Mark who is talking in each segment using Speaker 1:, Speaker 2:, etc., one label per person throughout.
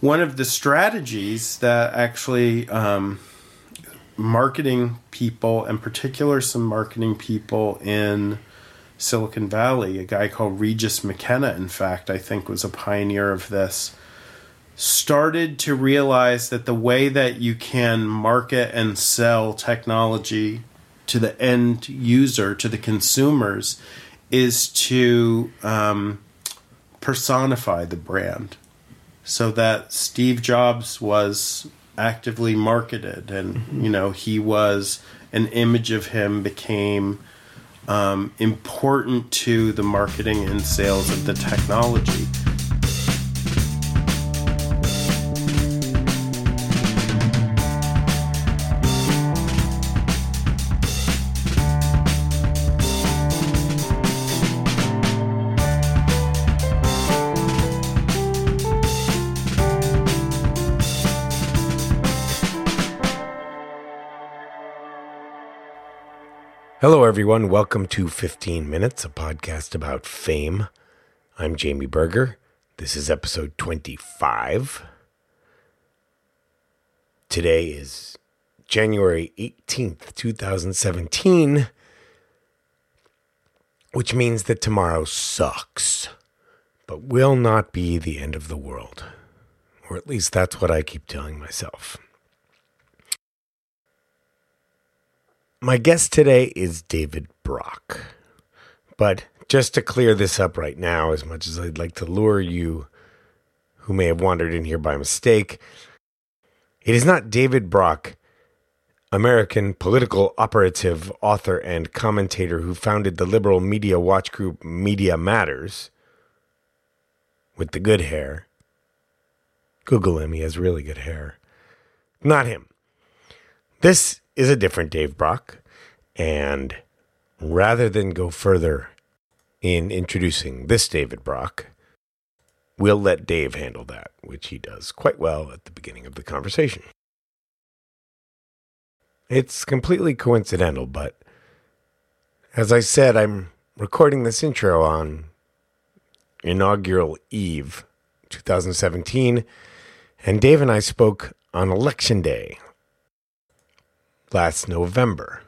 Speaker 1: one of the strategies that actually um, marketing people, in particular, some marketing people in Silicon Valley, a guy called Regis McKenna, in fact, I think was a pioneer of this, started to realize that the way that you can market and sell technology to the end user, to the consumers, is to um, personify the brand so that Steve Jobs was actively marketed and mm-hmm. you know he was an image of him became um, important to the marketing and sales of the technology
Speaker 2: Hello, everyone. Welcome to 15 Minutes, a podcast about fame. I'm Jamie Berger. This is episode 25. Today is January 18th, 2017, which means that tomorrow sucks, but will not be the end of the world. Or at least that's what I keep telling myself. My guest today is David Brock. But just to clear this up right now, as much as I'd like to lure you who may have wandered in here by mistake, it is not David Brock, American political operative, author, and commentator who founded the liberal media watch group Media Matters with the good hair. Google him, he has really good hair. Not him. This is a different Dave Brock. And rather than go further in introducing this David Brock, we'll let Dave handle that, which he does quite well at the beginning of the conversation. It's completely coincidental, but as I said, I'm recording this intro on inaugural eve 2017, and Dave and I spoke on election day last November.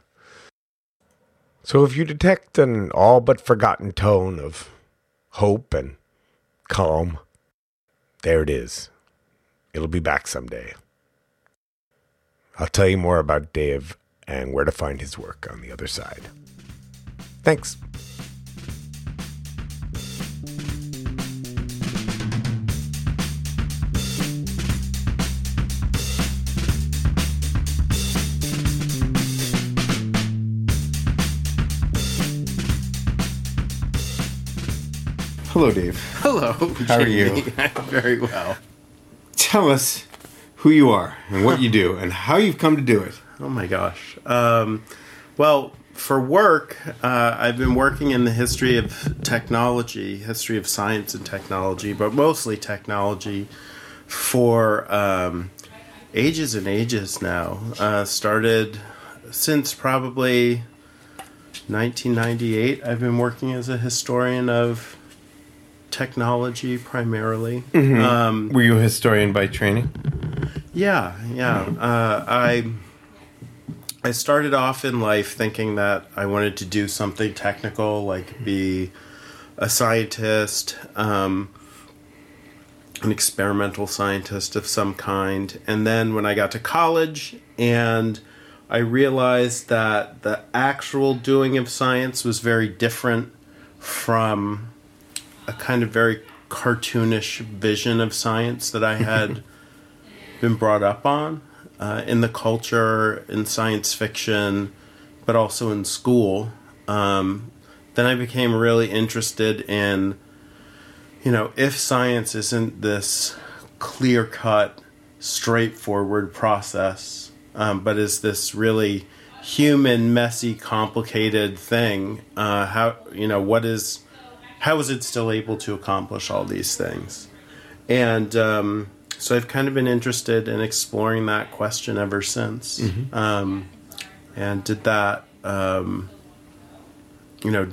Speaker 2: So if you detect an all but forgotten tone of hope and calm, there it is. It'll be back someday. I'll tell you more about Dave and where to find his work on the other side. Thanks.
Speaker 3: Hello, Dave.
Speaker 1: Hello.
Speaker 3: How are you?
Speaker 1: I'm very well.
Speaker 3: Tell us who you are and what you do and how you've come to do it.
Speaker 1: Oh my gosh. Um, well, for work, uh, I've been working in the history of technology, history of science and technology, but mostly technology for um, ages and ages now. Uh, started since probably 1998. I've been working as a historian of technology primarily.
Speaker 3: Mm-hmm. Um, Were you a historian by training?
Speaker 1: Yeah, yeah. Uh, I I started off in life thinking that I wanted to do something technical, like be a scientist, um, an experimental scientist of some kind. And then when I got to college and I realized that the actual doing of science was very different from a kind of very cartoonish vision of science that I had been brought up on uh, in the culture, in science fiction, but also in school. Um, then I became really interested in, you know, if science isn't this clear cut, straightforward process, um, but is this really human, messy, complicated thing, uh, how, you know, what is how is it still able to accomplish all these things? And um, so I've kind of been interested in exploring that question ever since. Mm-hmm. Um, and did that, um, you know,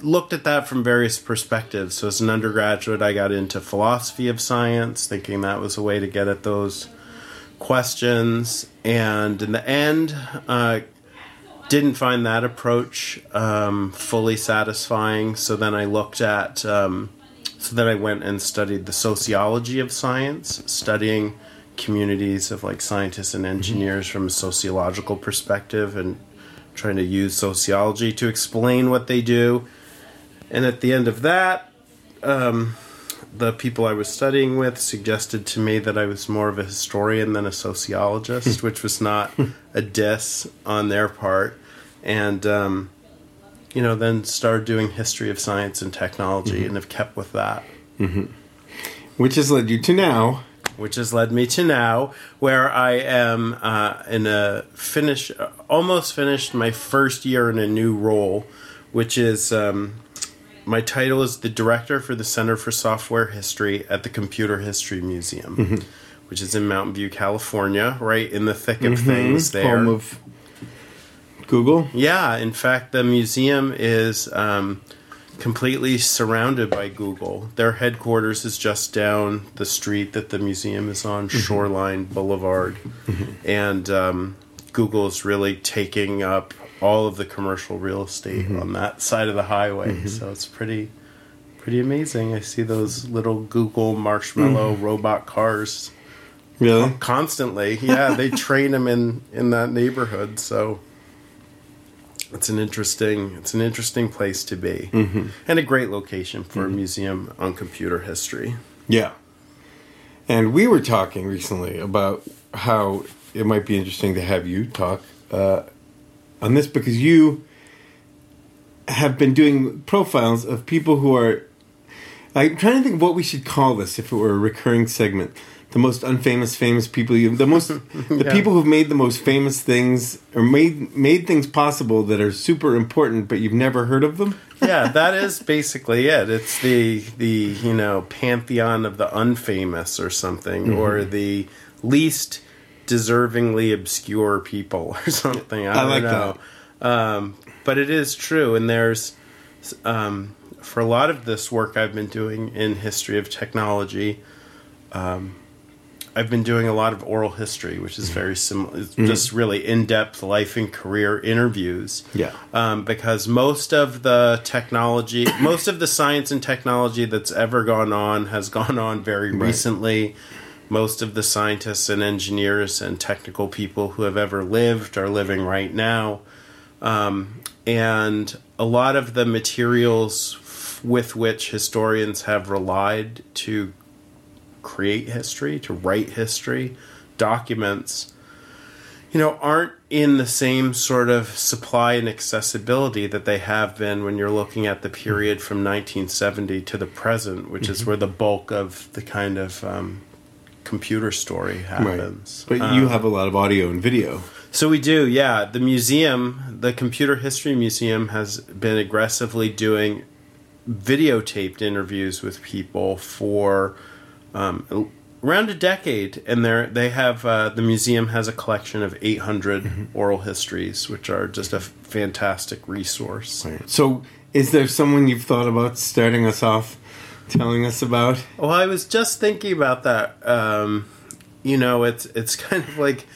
Speaker 1: looked at that from various perspectives. So, as an undergraduate, I got into philosophy of science, thinking that was a way to get at those questions. And in the end, uh, didn't find that approach um, fully satisfying. So then I looked at, um, so then I went and studied the sociology of science, studying communities of like scientists and engineers from a sociological perspective and trying to use sociology to explain what they do. And at the end of that, um, the people I was studying with suggested to me that I was more of a historian than a sociologist, which was not a diss on their part. And, um, you know, then started doing history of science and technology and have kept with that.
Speaker 3: Which has led you to now.
Speaker 1: which has led me to now, where I am uh, in a finish, almost finished my first year in a new role, which is um, my title is the director for the Center for Software History at the Computer History Museum, which is in Mountain View, California, right in the thick of things there.
Speaker 3: Home of Google.
Speaker 1: Yeah, in fact, the museum is um, completely surrounded by Google. Their headquarters is just down the street that the museum is on, Shoreline Boulevard. And um, Google is really taking up all of the commercial real estate on that side of the highway. So it's pretty. Pretty amazing. I see those little Google marshmallow robot cars
Speaker 3: Really?
Speaker 1: constantly. Yeah, they train them in in that neighborhood, so it's an interesting it's an interesting place to be, mm-hmm. and a great location for a museum on computer history.
Speaker 3: Yeah. And we were talking recently about how it might be interesting to have you talk uh, on this because you have been doing profiles of people who are. I'm trying to think of what we should call this if it were a recurring segment. The most unfamous, famous people you, the most, the
Speaker 1: Yeah.
Speaker 3: people who've made the most famous things or made made things possible that are super important, but you've never heard of them.
Speaker 1: yeah, that is basically it. It's the the you know pantheon of the unfamous or something, mm-hmm. or the least deservingly obscure people or something. I,
Speaker 3: I
Speaker 1: don't
Speaker 3: like
Speaker 1: know. Um, but it is true, and there's um, for a lot of this work I've been doing in history of technology. Um, I've been doing a lot of oral history, which is very similar. It's just really in-depth life and career interviews
Speaker 3: Yeah.
Speaker 1: um, because most of the technology, most of the science and technology that's ever gone on has gone on very recently. Most of the scientists and engineers and technical people who have ever lived are living right now. Um, and a lot of the materials f- with which historians have relied to create history, to write history, documents, you know, aren't in the same sort of supply and accessibility that they have been when you're looking at the period from 1970 to the present, which is where the bulk of the kind of um, computer story happens.
Speaker 3: But you have a lot of audio and video.
Speaker 1: So we do, yeah. The museum, the Computer History Museum, has been aggressively doing videotaped interviews with people for um, around a decade, and they they have uh, the museum has a collection of 800 oral histories, which are just a fantastic resource.
Speaker 3: So, is there someone you've thought about starting us off, telling us about?
Speaker 1: Well, I was just thinking about that. Um, you know, it's it's kind of like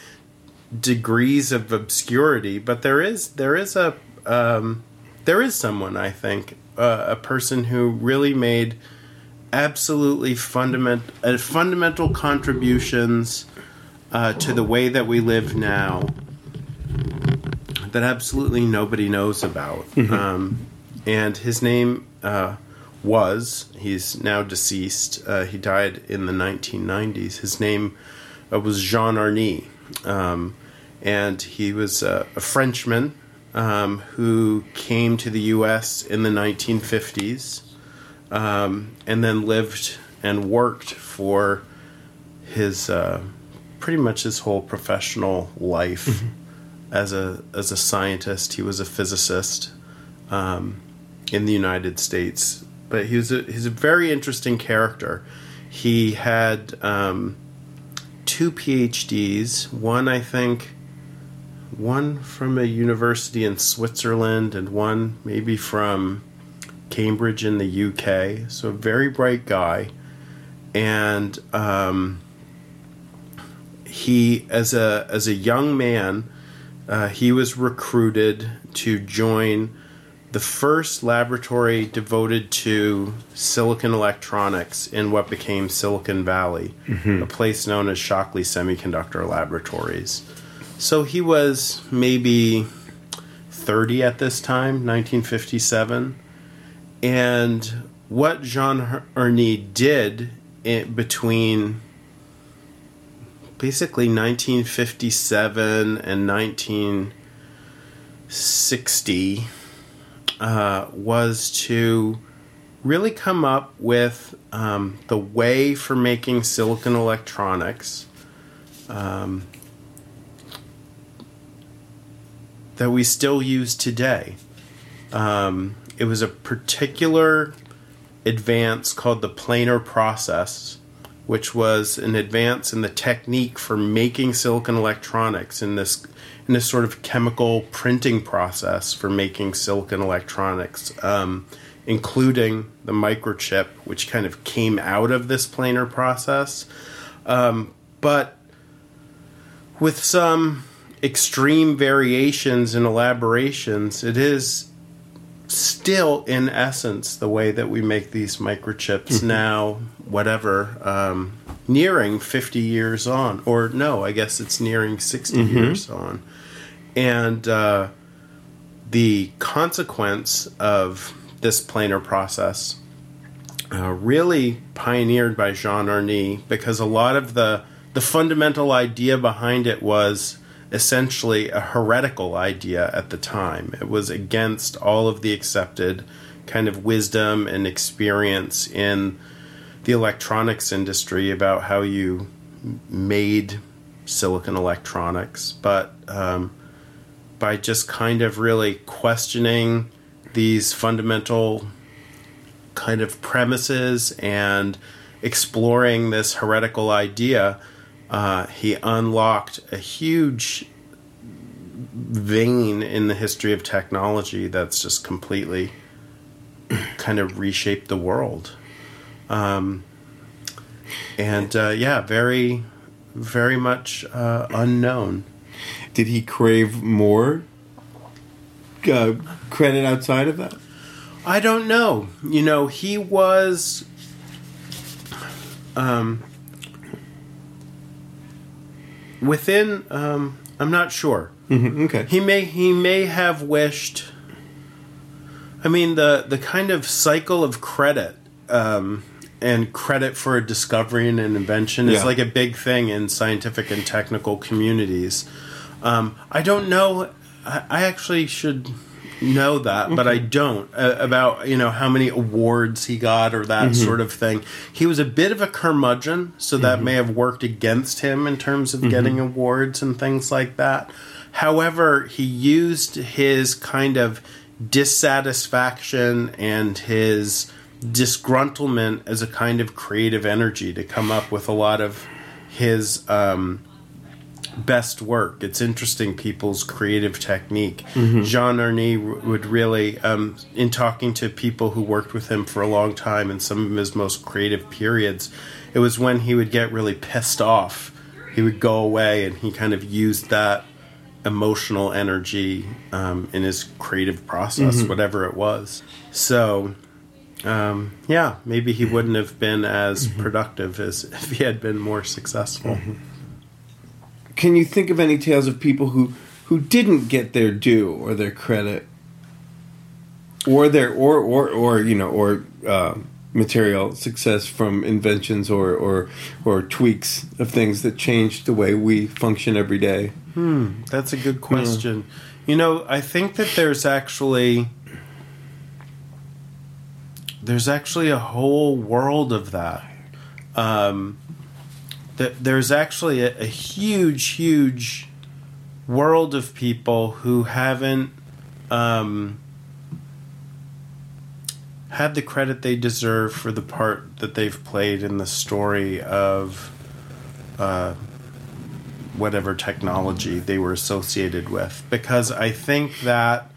Speaker 1: degrees of obscurity, but there is there is a um, there is someone I think uh, a person who really made absolutely fundament uh, fundamental contributions uh, to the way that we live now that absolutely nobody knows about. Um, and his name uh, was, he's now deceased, uh, he died in the 1990s. His name uh, was Jean Hoerni. Um, and he was uh, a Frenchman um, who came to the U.S. in the 1950s um, and then lived and worked for his uh, pretty much his whole professional life as a as a scientist. He was a physicist um, in the United States, but he was a, he's a very interesting character. He had um, two PhDs. One, I think, one from a university in Switzerland and one maybe from Cambridge in the UK. So a very bright guy, and um, he as a as a young man, uh, he was recruited to join the first laboratory devoted to silicon electronics in what became Silicon Valley, mm-hmm. a place known as Shockley Semiconductor Laboratories. So he was maybe 30 at this time, 1957. And what Jean Hoerni did between basically 1957 and 1960 uh, was to really come up with um, the way for making silicon electronics um, that we still use today. Um, it was a particular advance called the planar process, which was an advance in the technique for making silicon electronics in this in this sort of chemical printing process for making silicon electronics, um, including the microchip, which kind of came out of this planar process, um, but with some extreme variations and elaborations, it is still in essence the way that we make these microchips now whatever um, nearing 50 years on. Or no i guess it's nearing 60 years on and uh, the consequence of this planar process uh, really pioneered by Jean Hoerni because a lot of the the fundamental idea behind it was essentially a heretical idea at the time. It was against all of the accepted kind of wisdom and experience in the electronics industry about how you made silicon electronics, but um, by just kind of really questioning these fundamental kind of premises and exploring this heretical idea uh, he unlocked a huge vein in the history of technology that's just completely kind of reshaped the world. Um, and uh, yeah, very, very much uh, unknown.
Speaker 3: Did he crave more uh, credit outside of that?
Speaker 1: I don't know. You know, he was. Um, within um, I'm not sure.
Speaker 3: Mm-hmm. Okay.
Speaker 1: He may he may have wished. I mean the the kind of cycle of credit um, and credit for a discovery and an invention is
Speaker 3: Yeah.
Speaker 1: like a big thing in scientific and technical communities. Um, I don't know. I, I actually should know that, but I don't uh, about you know how many awards he got or that sort of thing. He was a bit of a curmudgeon, so that may have worked against him in terms of getting awards and things like that. However, he used his kind of dissatisfaction and his disgruntlement as a kind of creative energy to come up with a lot of his um, best work. It's interesting people's creative technique. Jean Hoerni would really, um, in talking to people who worked with him for a long time in some of his most creative periods, it was when he would get really pissed off. He would go away and he kind of used that emotional energy um, in his creative process, whatever it was. So, um, yeah, maybe he wouldn't have been as productive as if he had been more successful.
Speaker 3: Can you think of any tales of people who who didn't get their due or their credit, or their or or or you know or uh, material success from inventions or or or tweaks of things that changed the way we function every day?
Speaker 1: That's a good question. You know, I think that there's actually there's actually a whole world of that. Um, there's actually a, a huge, huge world of people who haven't um, had the credit they deserve for the part that they've played in the story of uh, whatever technology they were associated with. Because I think that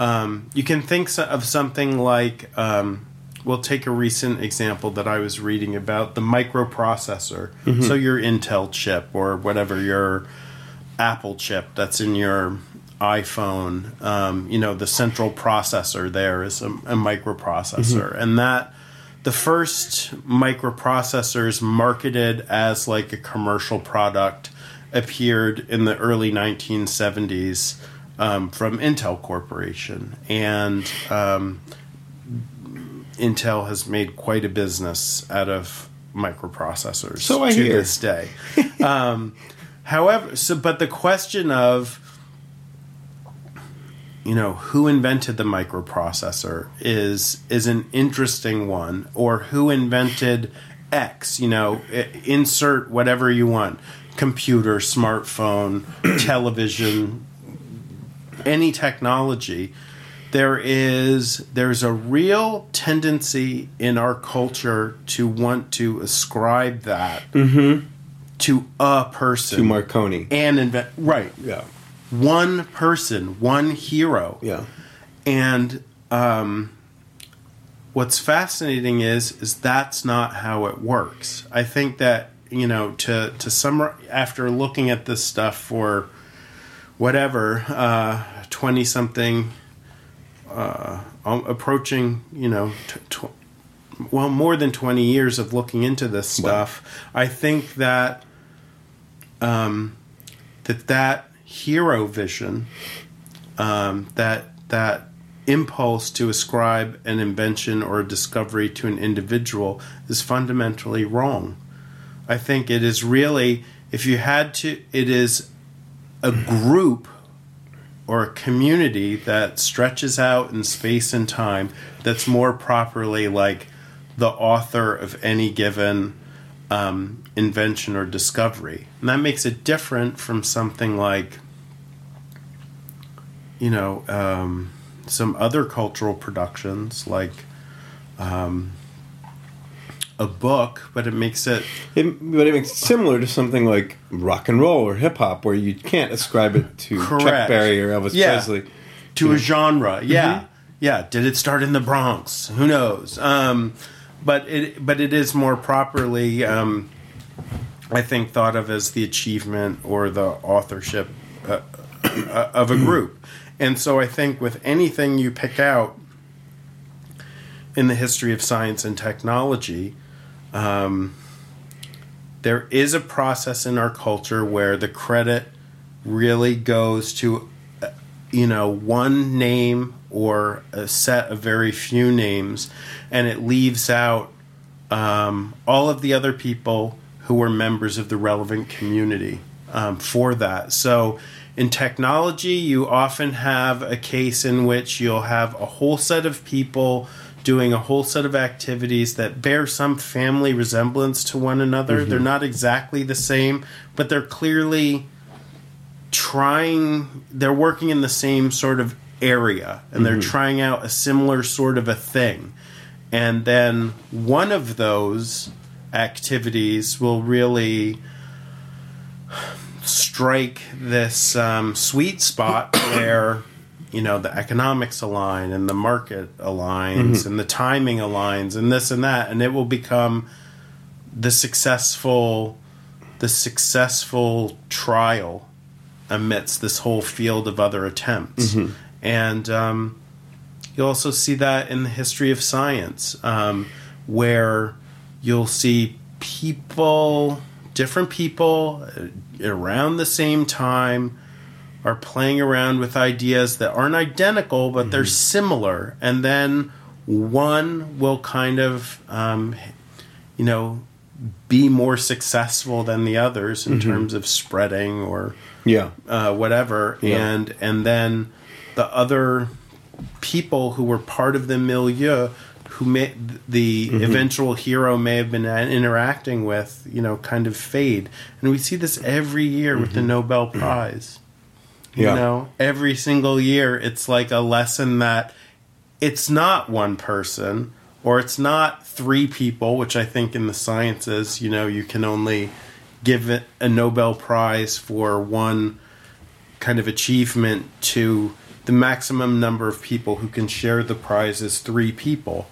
Speaker 1: um, you can think of something like, um, we'll take a recent example that I was reading about the microprocessor. So your Intel chip or whatever your Apple chip that's in your iPhone, um, you know, the central processor there is a, a microprocessor. And that the first microprocessors marketed as like a commercial product appeared in the early 1970s um, from Intel Corporation. And um, Intel has made quite a business out of microprocessors
Speaker 3: So I
Speaker 1: to
Speaker 3: hear.
Speaker 1: this day. um, however, so but the question of you know who invented the microprocessor is is an interesting one or who invented x you know insert whatever you want computer smartphone television any technology there is there's a real tendency in our culture to want to ascribe that to a person
Speaker 3: To Marconi.
Speaker 1: and invent right
Speaker 3: Yeah.
Speaker 1: one person, one hero.
Speaker 3: Yeah.
Speaker 1: And um, what's fascinating is is that's not how it works. I think that you know to to summarize after looking at this stuff for whatever uh, twenty something, uh, um, approaching you know. T- tw- well, more than 20 years of looking into this stuff, I think that um, that that hero vision, um, that that impulse to ascribe an invention or a discovery to an individual is fundamentally wrong. I think it is really, if you had to, it is a group or a community that stretches out in space and time that's more properly like the author of any given um, invention or discovery. And that makes it different from something like, you know, um, some other cultural productions like um, a book, but it makes it
Speaker 3: It, but it makes it similar to something like rock and roll or hip hop, where you can't ascribe it to Chuck
Speaker 1: Correct.
Speaker 3: Berry or Elvis
Speaker 1: Yeah.
Speaker 3: Presley.
Speaker 1: to a genre. Yeah, yeah. Did it start in the Bronx? Who knows? Um, but it but it is more properly, um, I think, thought of as the achievement or the authorship uh, uh, of a group. And so I think with anything you pick out in the history of science and technology, um, there is a process in our culture where the credit really goes to uh, you know one name or a set of very few names and it leaves out um, all of the other people who were members of the relevant community um, for that. So in technology you often have a case in which you'll have a whole set of people doing a whole set of activities that bear some family resemblance to one another. They're not exactly the same but they're clearly trying they're working in the same sort of area and they're trying out a similar sort of a thing. And then one of those activities will really strike this um, sweet spot where you know the economics align and the market aligns and the timing aligns and this and that and it will become the successful the successful trial amidst this whole field of other attempts. And um, you also see that in the history of science, um, where you'll see people, different people uh, around the same time are playing around with ideas that aren't identical, but they're similar. And then one will kind of, um, you know, be more successful than the others in terms of spreading or
Speaker 3: Yeah.
Speaker 1: uh, whatever,
Speaker 3: Yeah.
Speaker 1: and and then the other people who were part of the milieu who may, the
Speaker 3: Mm-hmm.
Speaker 1: eventual hero may have been interacting with, you know, kind of fade, and we see this every year with the Nobel Prize.
Speaker 3: Yeah.
Speaker 1: You know, every single year, it's like a lesson that it's not one person or it's not three people, which I think in the sciences, you know, you can only give it a Nobel Prize for one kind of achievement to the maximum number of people who can share the prize is three people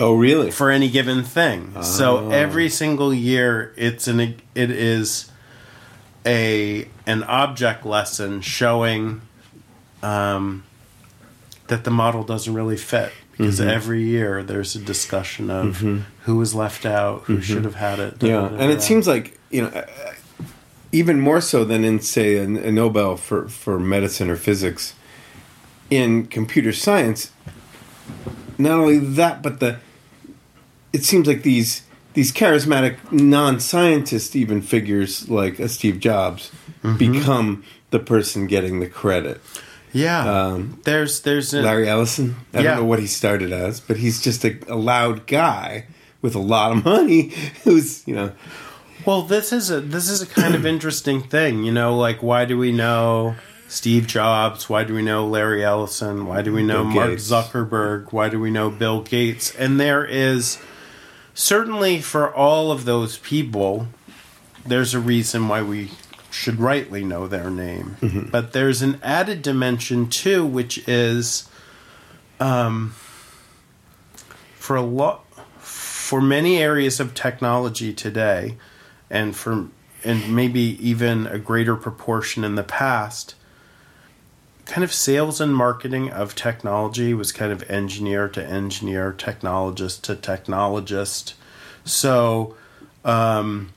Speaker 3: Oh, really?
Speaker 1: for any given thing. So ah. every single year, it's an it is a an object lesson showing um, that the model doesn't really fit because mm-hmm. every year there's a discussion of mm-hmm. who was left out, who mm-hmm. should have had it.
Speaker 3: Yeah, and it seems like you know, even more so than in say a, a Nobel for for medicine or physics. In computer science, not only that, but the it seems like these these charismatic non-scientist even figures like a Steve Jobs become the person getting the credit.
Speaker 1: yeah.
Speaker 3: um,
Speaker 1: there's there's a,
Speaker 3: Larry Ellison. I
Speaker 1: Yeah.
Speaker 3: don't know what he started as, but he's just a, a loud guy with a lot of money who's you know
Speaker 1: Well, this is a this is a kind of interesting thing, you know. Like, why do we know Steve Jobs? Why do we know Larry Ellison? Why do we know Mark. Zuckerberg? Why do we know Bill Gates? And there is certainly for all of those people, there's a reason why we should rightly know their name. But there's an added dimension too, which is, um, for a lot for many areas of technology today, and for and maybe even a greater proportion in the past, kind of sales and marketing of technology was kind of engineer to engineer, technologist to technologist. So, um,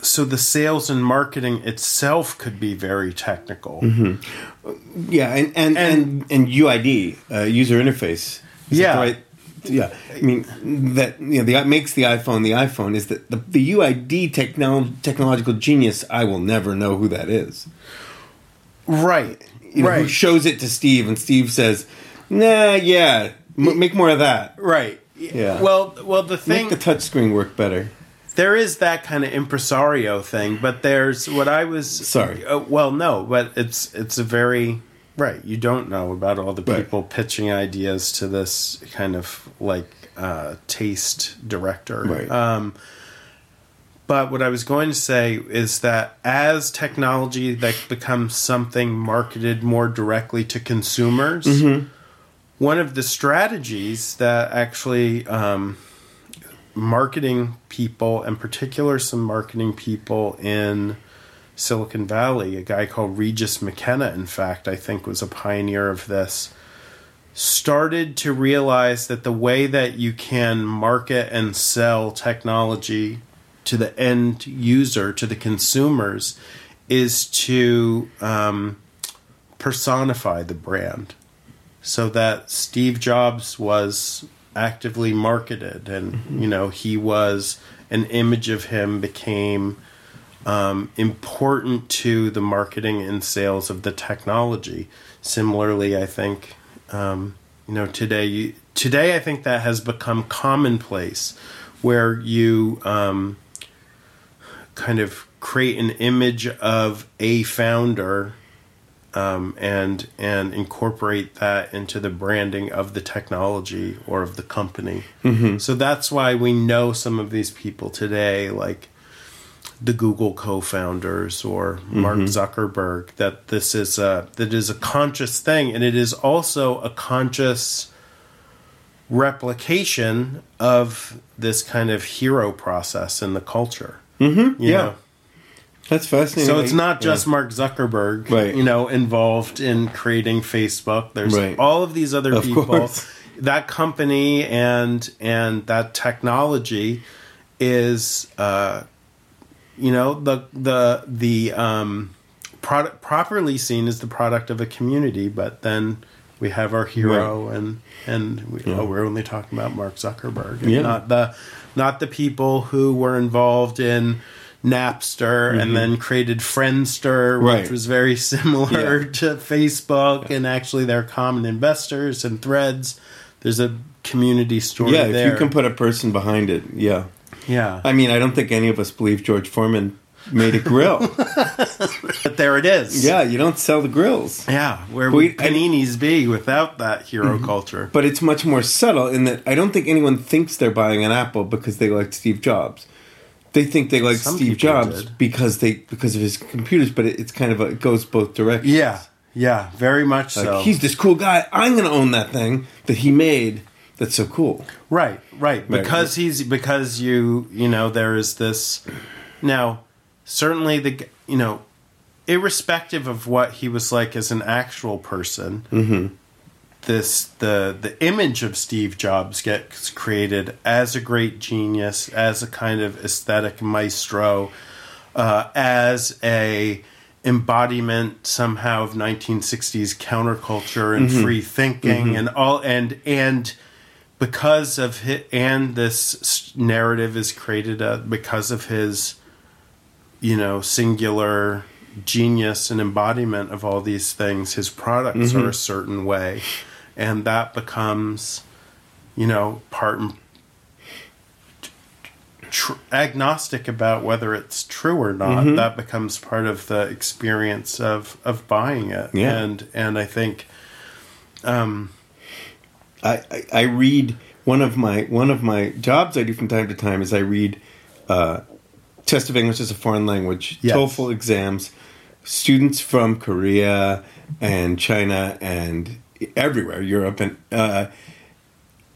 Speaker 1: so the sales and marketing itself could be very technical.
Speaker 3: Yeah, and and and, and, UID, uh, user interface. Is
Speaker 1: Yeah.
Speaker 3: right? Yeah, I mean that you know the makes the iPhone the iPhone is that the, the UID technol technological genius. I will never know who that is.
Speaker 1: Right.
Speaker 3: You know, Who
Speaker 1: right.
Speaker 3: shows it to Steve, and Steve says, "Nah, yeah, m- make more of that.
Speaker 1: right.
Speaker 3: Yeah.
Speaker 1: Well, well, the thing
Speaker 3: Make the touchscreen work better."
Speaker 1: there is that kind of impresario thing, but there's what I was
Speaker 3: Sorry.
Speaker 1: Uh, well, no, but it's it's a very right. You don't know about all the
Speaker 3: Right.
Speaker 1: people pitching ideas to this kind of like uh, taste director.
Speaker 3: Right.
Speaker 1: Um, but what I was going to say is that as technology that becomes something marketed more directly to consumers, one of the strategies that actually um, marketing people, in particular, some marketing people in Silicon Valley, a guy called Regis McKenna, in fact, I think was a pioneer of this, started to realize that the way that you can market and sell technology to the end user, to the consumers, is to um, personify the brand so that Steve Jobs was actively marketed and you know he was an image of him became um, important to the marketing and sales of the technology. Similarly i think um, you know today you, today i think that has become commonplace where you um, kind of create an image of a founder um, and and incorporate that into the branding of the technology or of the company. So that's why we know some of these people today, like the Google co-founders or Mark Zuckerberg. That this is a that is a conscious thing, and it is also a conscious replication of this kind of hero process in the culture. Mm-hmm,
Speaker 3: yeah. That's fascinating.
Speaker 1: so it's not
Speaker 3: Yeah.
Speaker 1: just Mark Zuckerberg,
Speaker 3: Right.
Speaker 1: you know, involved in creating Facebook. There's
Speaker 3: Right.
Speaker 1: all of these other
Speaker 3: Of
Speaker 1: people.
Speaker 3: course.
Speaker 1: That company and and that technology is, uh, you know, the the the um, product properly seen as the product of a community, but then we have our hero and and we, oh, we're only talking about Mark Zuckerberg and
Speaker 3: Yeah.
Speaker 1: not the not the people who were involved in Napster and then created Friendster, which
Speaker 3: Mm-hmm. Right.
Speaker 1: was very similar
Speaker 3: Yeah.
Speaker 1: to Facebook, and actually they're common investors and threads. There's a community story
Speaker 3: yeah, if you can put a person behind it, yeah.
Speaker 1: yeah,
Speaker 3: I mean, I don't think any of us believe George Foreman made a grill.
Speaker 1: but there it is.
Speaker 3: yeah, you don't sell the grills.
Speaker 1: yeah. Where
Speaker 3: We-
Speaker 1: would paninis be without that hero
Speaker 3: Mm-hmm.
Speaker 1: culture?
Speaker 3: But it's much more subtle in that I don't think anyone thinks they're buying an Apple because they like Steve Jobs. they think they like
Speaker 1: Some
Speaker 3: Steve Jobs
Speaker 1: did.
Speaker 3: because they because of his computers, but it, it's kind of a, it goes both directions.
Speaker 1: Yeah, yeah, very much
Speaker 3: Like,
Speaker 1: so.
Speaker 3: he's this cool guy. I'm going to own that thing that he made. That's so cool.
Speaker 1: Right, right.
Speaker 3: Right.
Speaker 1: Because he's because you you know there is this now certainly the you know irrespective of what he was like as an actual person.
Speaker 3: Mm-hmm.
Speaker 1: This the the image of Steve Jobs gets created as a great genius, as a kind of aesthetic maestro, uh, as a embodiment somehow of 1960s counterculture and free thinking and all and and because of his, and this narrative is created uh, because of his you know singular genius and embodiment of all these things his products are mm-hmm. a certain way. And that becomes you know part and tr- agnostic about whether it's true or not. Mm-hmm. That becomes part of the experience of of buying it.
Speaker 3: Yeah.
Speaker 1: and and i think um,
Speaker 3: I, I, I read one of my one of my jobs I do from time to time is I read uh, test of English as a foreign language
Speaker 1: Yes.
Speaker 3: TOEFL exams. Students from Korea and China and everywhere Europe and uh,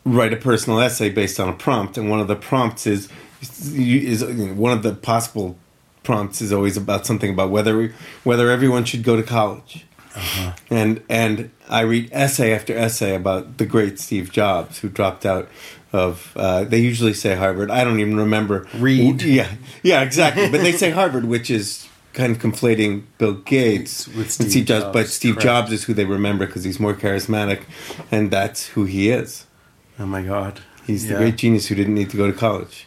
Speaker 3: write a personal essay based on a prompt, and one of the prompts is is you know, one of the possible prompts is always about something about whether whether everyone should go to college. And and I read essay after essay about the great Steve Jobs who dropped out of. Uh, they usually say Harvard. I don't even remember.
Speaker 1: Reed.
Speaker 3: Yeah, yeah, exactly. but they say Harvard, which is kind of conflating Bill Gates
Speaker 1: With
Speaker 3: and
Speaker 1: Steve
Speaker 3: Jobs. But Steve
Speaker 1: correct.
Speaker 3: Jobs is who they remember because he's more charismatic, and that's who he is.
Speaker 1: oh my god
Speaker 3: He's the great genius who didn't need to go to college.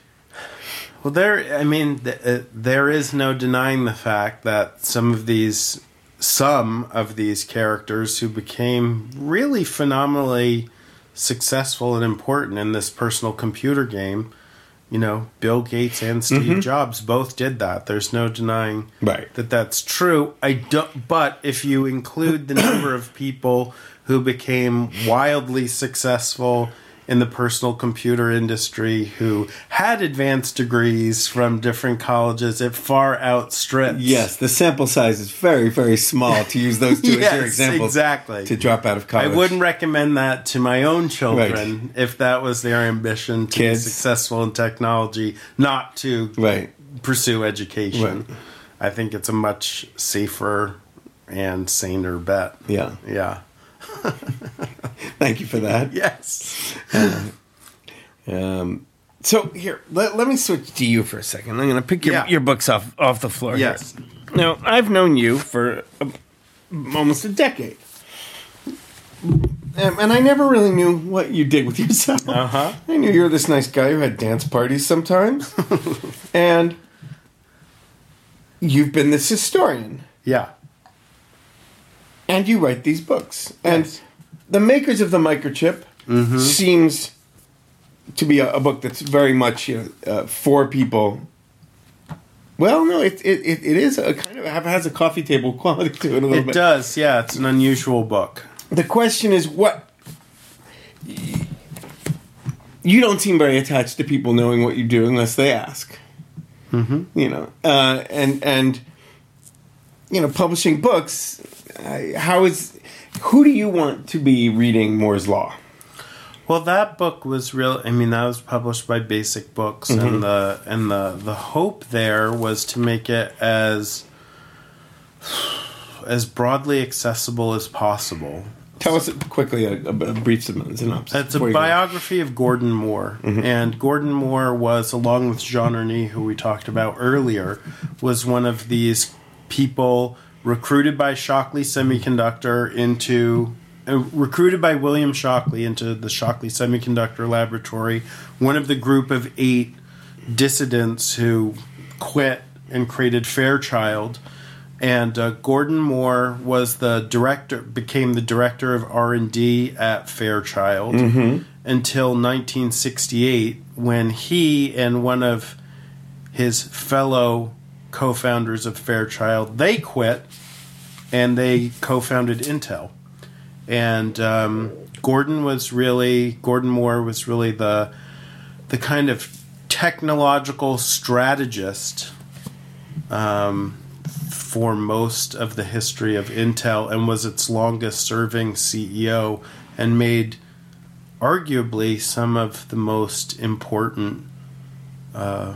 Speaker 1: Well, there. I mean, th- uh, there is no denying the fact that some of these, some of these characters who became really phenomenally successful and important in this personal computer game, you know, Bill Gates and Steve mm-hmm. Jobs both did that. There's no denying
Speaker 3: Right.
Speaker 1: that that's true. I don't. But if you include the number of people who became wildly successful in the personal computer industry who had advanced degrees from different colleges, it far outstrips.
Speaker 3: Yes, the sample size is very, very small to use those two as your
Speaker 1: Yes,
Speaker 3: examples
Speaker 1: exactly.
Speaker 3: to drop out of college.
Speaker 1: I wouldn't recommend that to my own children if that was their ambition to
Speaker 3: Kids.
Speaker 1: be successful in technology, not to
Speaker 3: Right.
Speaker 1: pursue education.
Speaker 3: Right.
Speaker 1: I think it's a much safer and saner bet.
Speaker 3: Yeah.
Speaker 1: Yeah.
Speaker 3: Thank you for that.
Speaker 1: Yes.
Speaker 3: Um, so here, let, let me switch to you for a second. I'm going to pick your,
Speaker 1: Yeah.
Speaker 3: your books off off the floor. here.
Speaker 1: Yes.
Speaker 3: Now I've known you for a, almost a decade, Um, and I never really knew what you did with yourself.
Speaker 1: Uh-huh.
Speaker 3: I knew you were this nice guy who had dance parties sometimes, and you've been this historian,
Speaker 1: Yeah.
Speaker 3: And you write these books, and
Speaker 1: Yes.
Speaker 3: the makers of the microchip seems to be a, a book that's very much you know, uh, for people. Well, no, it it, it, it is a kind of has a coffee table quality to it a little
Speaker 1: It
Speaker 3: bit.
Speaker 1: does. Yeah. It's an unusual book.
Speaker 3: The question is what. You don't seem very attached to people knowing what you do unless they ask. Mm-hmm. You know, uh, and and you know, publishing books. Uh, how is who do you want to be reading Moore's Law?
Speaker 1: Well, that book was real. I mean, that was published by Basic Books, and the and the the hope there was to make it as as broadly accessible as possible.
Speaker 3: Tell us quickly a, a, brief synopsis.
Speaker 1: It's a
Speaker 3: before you go.
Speaker 1: biography of Gordon Moore, and Gordon Moore was, along with Jean Hoerni, who we talked about earlier, was one of these people recruited by Shockley Semiconductor into, uh, recruited by William Shockley into the Shockley Semiconductor Laboratory, one of the group of eight dissidents who quit and created Fairchild. And uh, Gordon Moore was the director, became the director of R and D at Fairchild until 1968, when he and one of his fellow co-founders of Fairchild they quit and they co-founded Intel. And um, Gordon was really Gordon Moore was really the the kind of technological strategist um, for most of the history of Intel and was its longest serving CEO and made arguably some of the most important uh,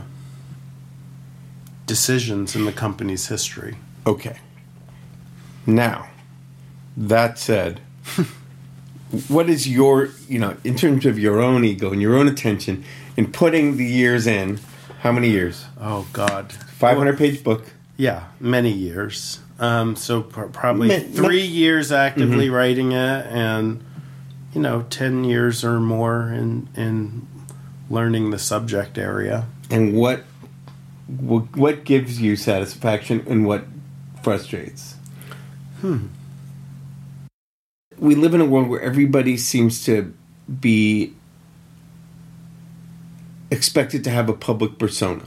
Speaker 1: decisions in the company's history.
Speaker 3: Okay. Now, that said, what is your, you know, in terms of your own ego and your own attention in putting the years in? How many years?
Speaker 1: Oh God,
Speaker 3: 500 page book.
Speaker 1: Yeah, many years. Um, so pr- probably
Speaker 3: Ma-
Speaker 1: three
Speaker 3: ma-
Speaker 1: years actively writing it, and you know, ten years or more in in learning the subject area.
Speaker 3: And what what, gives you satisfaction and what frustrates? Hmm. We live in a world where everybody seems to be expected to have a public persona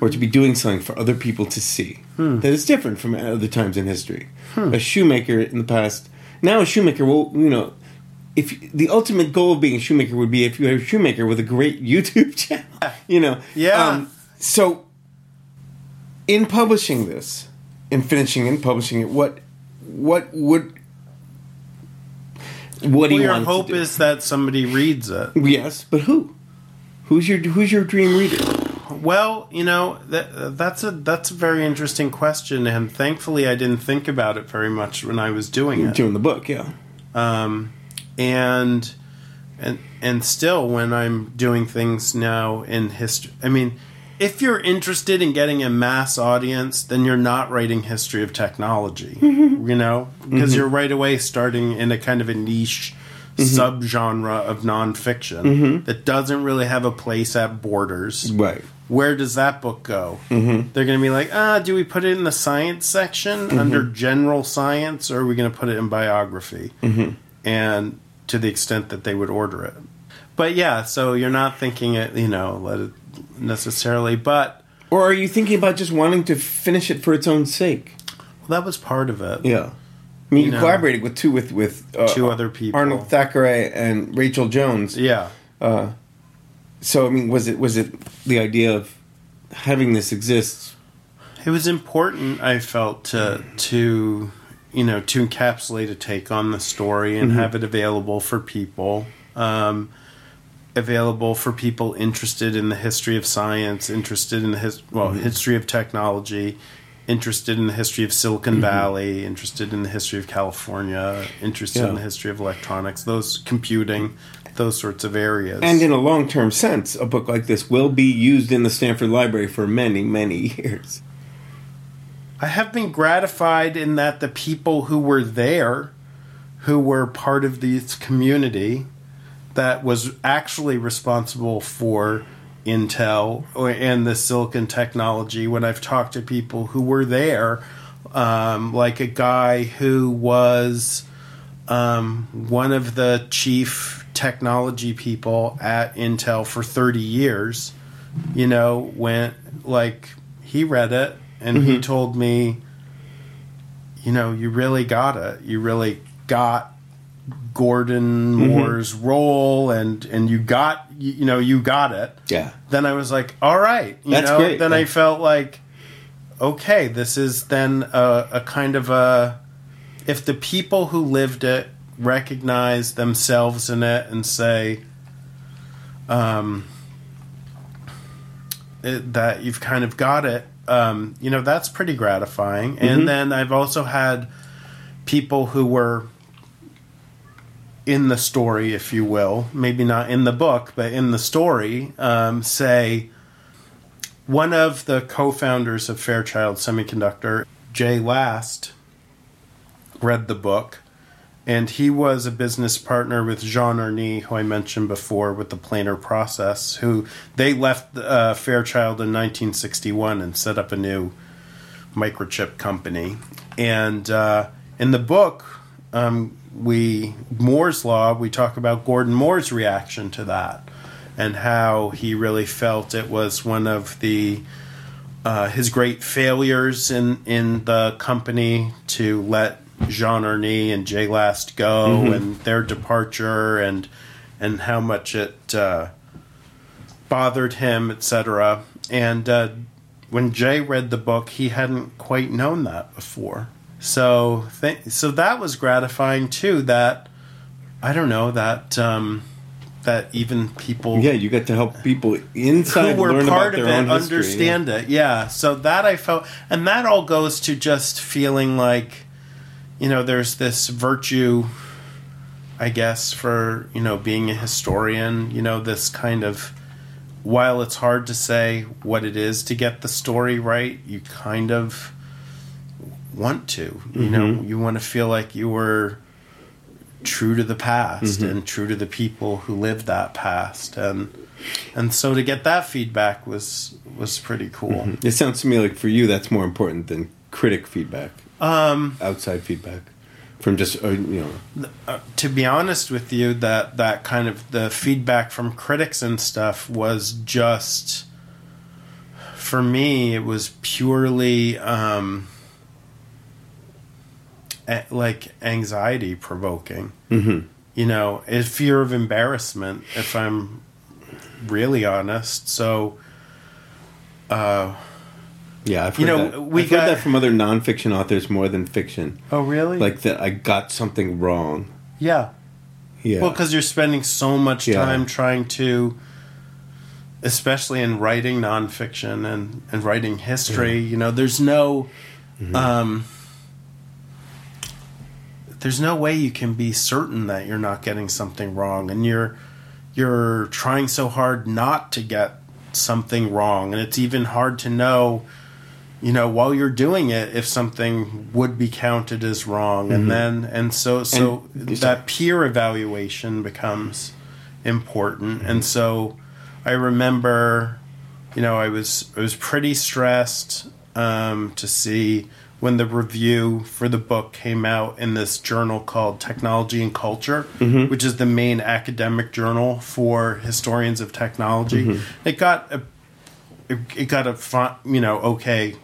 Speaker 3: or to be doing something for other people to see that is different from other times in history. A shoemaker in the past, now a shoemaker will, you know, if the ultimate goal of being a shoemaker would be if you had a shoemaker with a great YouTube channel, you know. Um,
Speaker 1: Yeah.
Speaker 3: so, in publishing this, in finishing and publishing it, what, what would, what do
Speaker 1: Well,
Speaker 3: you
Speaker 1: your hope
Speaker 3: do?
Speaker 1: is that somebody reads it.
Speaker 3: yes, but who? Who's your Who's your dream reader?
Speaker 1: Well, you know that that's a that's a very interesting question, and thankfully I didn't think about it very much when I was doing it.
Speaker 3: Doing the book, yeah.
Speaker 1: um, and and and still when I'm doing things now in history, I mean, if you're interested in getting a mass audience, then you're not writing history of technology, you know, because you're right away starting in a kind of a niche subgenre of nonfiction that doesn't really have a place at Borders
Speaker 3: Right.
Speaker 1: where does that book go? Mm-hmm. They're going to be like, ah, do we put it in the science section under general science, or are we going to put it in biography? Mm-hmm. And to the extent that they would order it, but yeah, so you're not thinking it, you know, let it necessarily, but
Speaker 3: Or are you thinking about just wanting to finish it for its own sake?
Speaker 1: well, that was part of it.
Speaker 3: Yeah. I mean, you,
Speaker 1: know.
Speaker 3: collaborated with two with with uh,
Speaker 1: Two other people.
Speaker 3: Arnold Thackray and Rachel Jones.
Speaker 1: Yeah.
Speaker 3: So I mean, was it was it the idea of having this exist?
Speaker 1: It was important, I felt, to to you know to encapsulate a take on the story and have it available for people, um, available for people interested in the history of science, interested in the his well mm-hmm. history of technology, interested in the history of Silicon mm-hmm. Valley, interested in the history of California, interested in the history of electronics, those computing, those sorts of areas.
Speaker 3: And in a long term sense, a book like this will be used in the Stanford Library for many many years.
Speaker 1: I have been gratified in that the people who were there, who were part of this community that was actually responsible for Intel and the silicon technology, when I've talked to people who were there, um, like a guy who was um, one of the chief technology people at Intel for 30 years, you know, went like he read it and he told me, you know, you really got it. You really got Gordon Moore's role and and you got you, you know, you got it.
Speaker 3: Yeah.
Speaker 1: Then I was like, all right, you
Speaker 3: That's
Speaker 1: know,
Speaker 3: great.
Speaker 1: then I felt like okay, this is then a, a kind of a if the people who lived it recognize themselves in it and say um, it, that you've kind of got it, um, you know, that's pretty gratifying. And then I've also had people who were in the story, if you will, maybe not in the book, but in the story, um, say one of the co-founders of Fairchild Semiconductor, Jay Last, read the book, and he was a business partner with Jean Hoerni, who I mentioned before, with the planar process. Who they left uh, Fairchild in 1961 and set up a new microchip company. And uh, in the book, um, we Moore's law. We talk about Gordon Moore's reaction to that and how he really felt it was one of the uh, his great failures in in the company to let Jean Hoerni and Jay Last go and their departure and and how much it uh, bothered him, etc. And uh, when Jay read the book, he hadn't quite known that before. So, th- so that was gratifying too. That I don't know that um, that even people
Speaker 3: Yeah, you get to help people inside
Speaker 1: who were
Speaker 3: learn
Speaker 1: part of it
Speaker 3: history.
Speaker 1: understand it. Yeah. So that I felt, and that all goes to just feeling like, you know, there's this virtue, I guess, for you know being a historian. You know, this kind of. While it's hard to say what it is to get the story right, you kind of want to. You know,
Speaker 3: Mm-hmm.
Speaker 1: you want to feel like you were true to the past
Speaker 3: Mm-hmm.
Speaker 1: and true to the people who lived that past and and so to get that feedback was was pretty cool
Speaker 3: It sounds to me like for you that's more important than critic feedback,
Speaker 1: um
Speaker 3: outside feedback from just uh, you know.
Speaker 1: uh, to be honest with you that that kind of the feedback from critics and stuff was just for me it was purely um like anxiety provoking
Speaker 3: Mm-hmm.
Speaker 1: you know a fear of embarrassment if i'm really honest so uh
Speaker 3: Yeah, I've heard
Speaker 1: You know,
Speaker 3: that.
Speaker 1: we
Speaker 3: I've
Speaker 1: got-
Speaker 3: heard that from other nonfiction authors more than fiction.
Speaker 1: oh really
Speaker 3: Like that, I got something wrong.
Speaker 1: yeah
Speaker 3: Yeah,
Speaker 1: Well, because you're spending so much
Speaker 3: Yeah.
Speaker 1: time trying to, especially in writing nonfiction and, and writing history, you know, there's no,
Speaker 3: Mm-hmm.
Speaker 1: um, there's no way you can be certain that you're not getting something wrong, and you're you're trying so hard not to get something wrong, and it's even hard to know. You know, while you're doing it, if something would be counted as wrong, and then and so so
Speaker 3: Mm-hmm. And-
Speaker 1: that peer evaluation becomes important, and so I remember, you know, I was I was pretty stressed um, to see when the review for the book came out in this journal called Technology and Culture, mm-hmm. which is the main academic journal for historians of technology. Mm-hmm. It got a it, got a you know okay,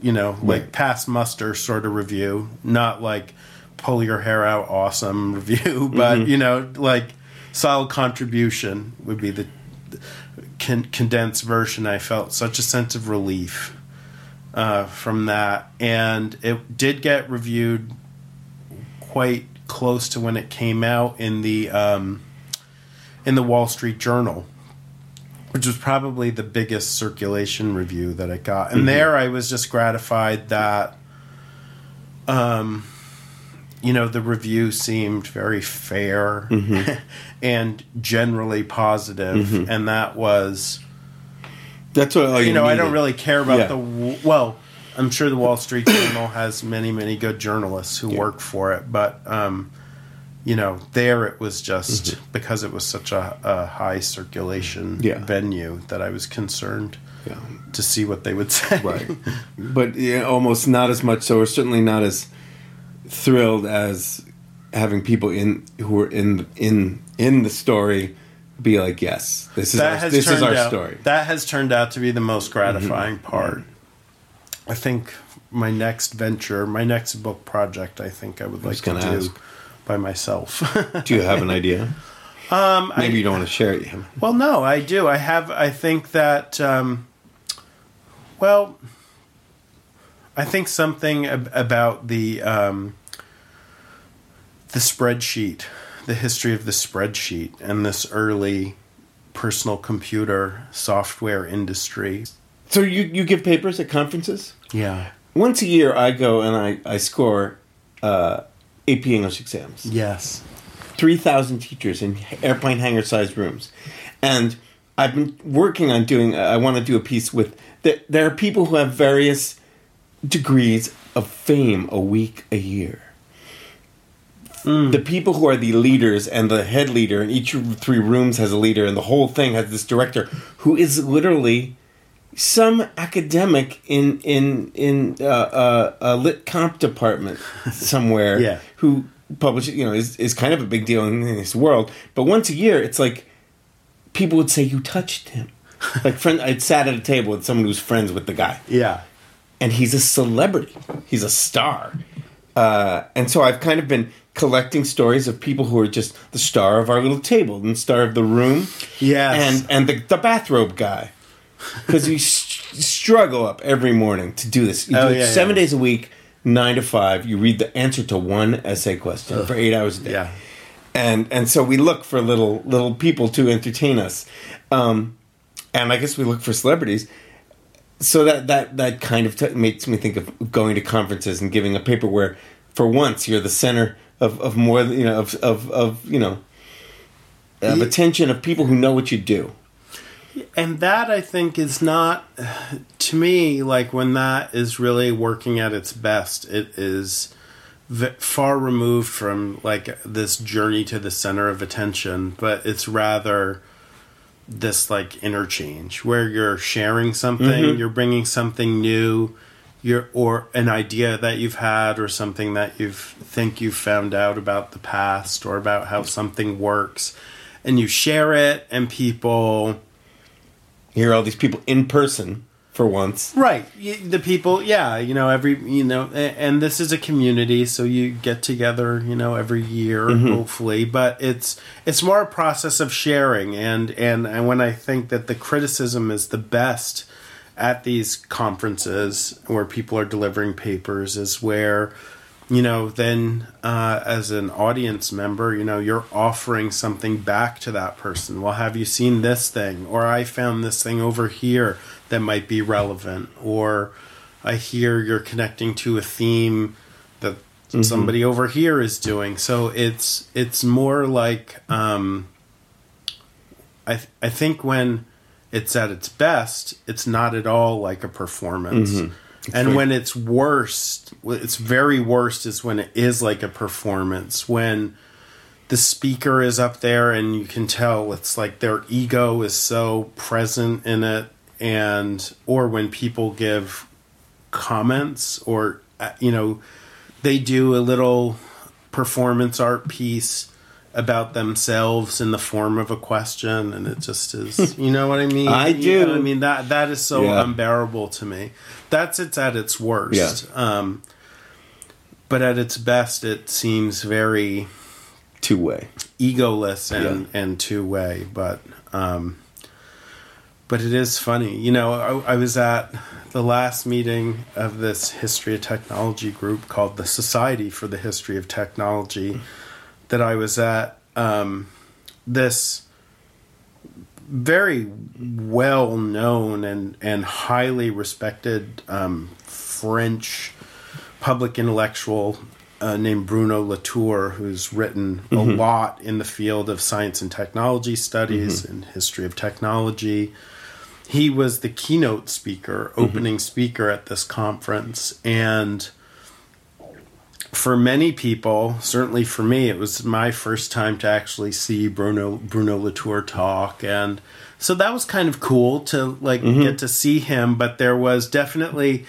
Speaker 1: you know like
Speaker 3: Right.
Speaker 1: pass muster sort of review, not like pull your hair out awesome review, but mm-hmm. you know like solid contribution would be the con- condensed version. I felt such a sense of relief uh, from that, and it did get reviewed quite close to when it came out in the um, in the Wall Street Journal, which was probably the biggest circulation review that I got. And there, I was just gratified that, um, you know, the review seemed very fair and generally positive, and that was
Speaker 3: that's what all you,
Speaker 1: you know, I don't really care about
Speaker 3: Yeah.
Speaker 1: the well. I'm sure the Wall Street Journal has many, many good journalists who
Speaker 3: Yeah.
Speaker 1: work for it, but um, you know, there it was just because it was such a, a high circulation
Speaker 3: Yeah.
Speaker 1: venue that I was concerned
Speaker 3: Yeah.
Speaker 1: to see what they would say.
Speaker 3: right, but yeah, almost not as much. So we're certainly not as thrilled as having people in who were in in in the story be like, yes, this is
Speaker 1: that
Speaker 3: our, this is our
Speaker 1: out,
Speaker 3: story.
Speaker 1: That has turned out to be the most gratifying
Speaker 3: Mm-hmm.
Speaker 1: part. I think my next venture, my next book project, I think I would like to do
Speaker 3: ask.
Speaker 1: by myself.
Speaker 3: Do you have an idea?
Speaker 1: um, I-
Speaker 3: Maybe you don't want to share it. yet.
Speaker 1: Well, no, I do. I have. I think that. Um, well, I think something ab- about the um, the spreadsheet, the history of the spreadsheet, and this early personal computer software industry.
Speaker 3: So you you give papers at conferences?
Speaker 1: Yeah.
Speaker 3: Once a year, I go and I I score uh, AP English exams.
Speaker 1: Yes.
Speaker 3: three thousand teachers in airplane hangar sized rooms, and I've been working on doing. I want to do a piece with. There, there are people who have various degrees of fame a week, a year. The people who are the leaders and the head leader, and each of three rooms has a leader, and the whole thing has this director who is literally some academic in in in uh, uh, a lit comp department somewhere
Speaker 1: Yeah.
Speaker 3: who publishes you know is, is kind of a big deal in, in this world. But once a year it's like people would say you touched him. Like friend i'd sat at a table with someone who's friends with the guy.
Speaker 1: Yeah.
Speaker 3: and he's a celebrity. He's a star. Uh, and so i've kind of been collecting stories of people who are just the star of our little table and star of the room.
Speaker 1: Yes.
Speaker 3: and and the, the bathrobe guy because you s- struggle up every morning to do this. You
Speaker 1: Oh,
Speaker 3: do it
Speaker 1: yeah,
Speaker 3: seven
Speaker 1: yeah.
Speaker 3: days a week, nine to five. You read the answer to one essay question for eight hours a day.
Speaker 1: Yeah.
Speaker 3: and and so we look for little little people to entertain us, um, and I guess we look for celebrities. So that that that kind of t- makes me think of going to conferences and giving a paper where, for once, you're the center of, of more you know of of, of you know of attention of people who know what you do.
Speaker 1: and that I think is not to me like when that is really working at its best. It is v- far removed from like this journey to the center of attention, but it's rather this like interchange where you're sharing something, mm-hmm. you're bringing something new, you're or an idea that you've had or something that you think you've found out about the past or about how something works, and you share it, and people
Speaker 3: Hear all these people in person for once.
Speaker 1: Right. The people, yeah, you know, every, you know, and this is a community, so you get together, you know, every year, mm-hmm. hopefully, but it's, it's more a process of sharing. And, and, and when I think that the criticism is the best at these conferences where people are delivering papers is where, you know, then uh, as an audience member, you know, you're offering something back to that person. Well, have you seen this thing? Or I found this thing over here that might be relevant. Or I hear you're connecting to a theme that somebody over here is doing. So it's it's more like um, I th- I think when it's at its best, it's not at all like a performance. And
Speaker 3: right.
Speaker 1: when it's worst, its very worst is when it is like a performance. When the speaker is up there and you can tell it's like their ego is so present in it and or when people give comments or uh, you know they do a little performance art piece about themselves in the form of a question and it just is you know what i mean
Speaker 3: I
Speaker 1: You know,
Speaker 3: do.
Speaker 1: i mean that that is so
Speaker 3: Yeah.
Speaker 1: unbearable to me that's it's at its worst
Speaker 3: Yeah.
Speaker 1: um but at its best it seems very
Speaker 3: Two way.
Speaker 1: egoless and and two way but um but it is funny you know I, I was at the last meeting of this history of technology group called the society for the history of technology that i was at um this very well known and and highly respected um french public intellectual uh, named Bruno Latour, who's written a lot in the field of science and technology studies and history of technology. He was the keynote speaker, opening speaker at this conference, and for many people, certainly for me, it was my first time to actually see Bruno Bruno Latour talk, and so that was kind of cool to like mm-hmm. get to see him. But there was definitely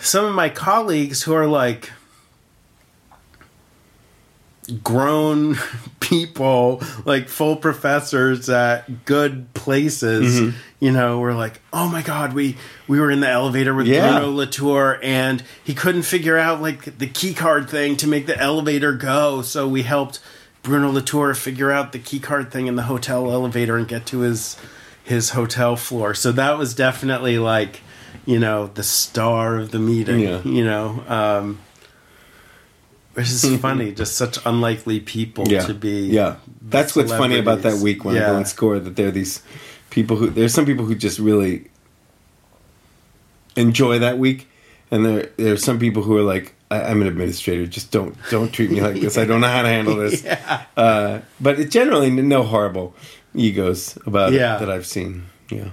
Speaker 1: some of my colleagues who are like grown people like full professors at good places you know were like oh my god we we were in the elevator with
Speaker 3: Yeah.
Speaker 1: bruno latour and he couldn't figure out like the key card thing to make the elevator go so we helped bruno latour figure out the key card thing in the hotel elevator and get to his his hotel floor so that was definitely like you know the star of the meeting
Speaker 3: Yeah.
Speaker 1: you know um which is funny just such unlikely people
Speaker 3: Yeah.
Speaker 1: to be
Speaker 3: Yeah. That's what's funny about that week when I go and score that there are these people who there's some people who just really enjoy that week and there there are some people who are like I, I'm an administrator just don't don't treat me like this. I don't know how to handle this.
Speaker 1: Yeah.
Speaker 3: Uh, but it generally no horrible egos about
Speaker 1: Yeah.
Speaker 3: it that I've seen yeah.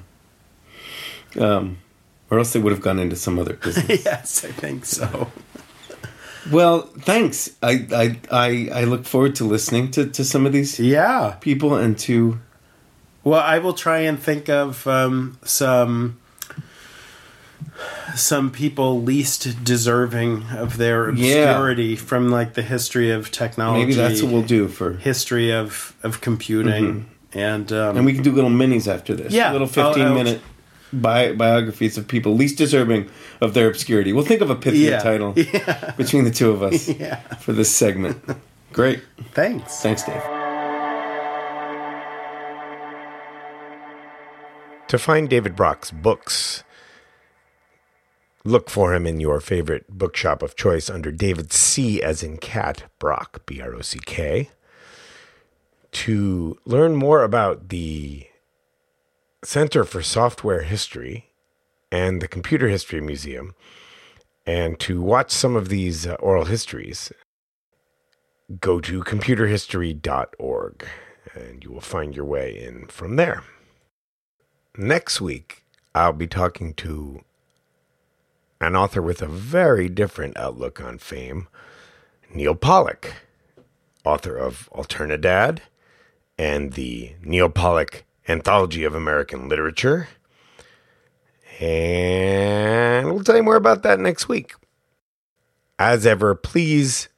Speaker 3: Um or else they would have gone into some other business.
Speaker 1: Yes i think so
Speaker 3: well thanks. I, I I I look forward to listening to to some of these
Speaker 1: yeah.
Speaker 3: people and to
Speaker 1: well i will try and think of um some some people least deserving of their
Speaker 3: Yeah.
Speaker 1: obscurity from like the history of technology.
Speaker 3: Maybe that's what we'll do for
Speaker 1: history of of computing and um
Speaker 3: and we can do little minis after this.
Speaker 1: Yeah,
Speaker 3: little
Speaker 1: I'll-
Speaker 3: 15
Speaker 1: I'll-
Speaker 3: minute bi- biographies of people least deserving of their obscurity. We'll think of a pithy
Speaker 1: Yeah.
Speaker 3: title
Speaker 1: Yeah.
Speaker 3: between the two of us
Speaker 1: Yeah.
Speaker 3: for this segment. Great.
Speaker 1: Thanks.
Speaker 3: Thanks, Dave.
Speaker 2: To find David Brock's books, look for him in your favorite bookshop of choice under David C. as in cat Brock, B R O C K. To learn more about the Center for Software History and the Computer History Museum, and to watch some of these uh, oral histories, go to computerhistory.org and you will find your way in from there. Next week, I'll be talking to an author with a very different outlook on fame, Neal Pollack, author of Alternadad and the Neal Pollack Anthology of American Literature. And we'll tell you more about that next week. As ever, please,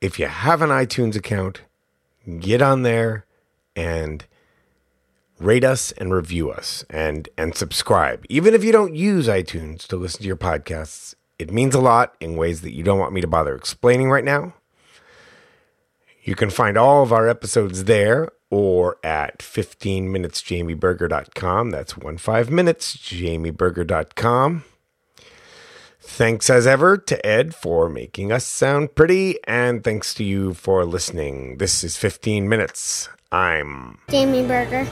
Speaker 2: if you have an iTunes account, get on there and rate us and review us and and subscribe. Even if you don't use iTunes to listen to your podcasts, it means a lot in ways that you don't want me to bother explaining right now. You can find all of our episodes there or at 15minutesjamieberger.com. That's one five minutes jamieberger.com. Thanks as ever to Ed for making us sound pretty, and thanks to you for listening. This is 15 Minutes. I'm
Speaker 4: Jamie Berger.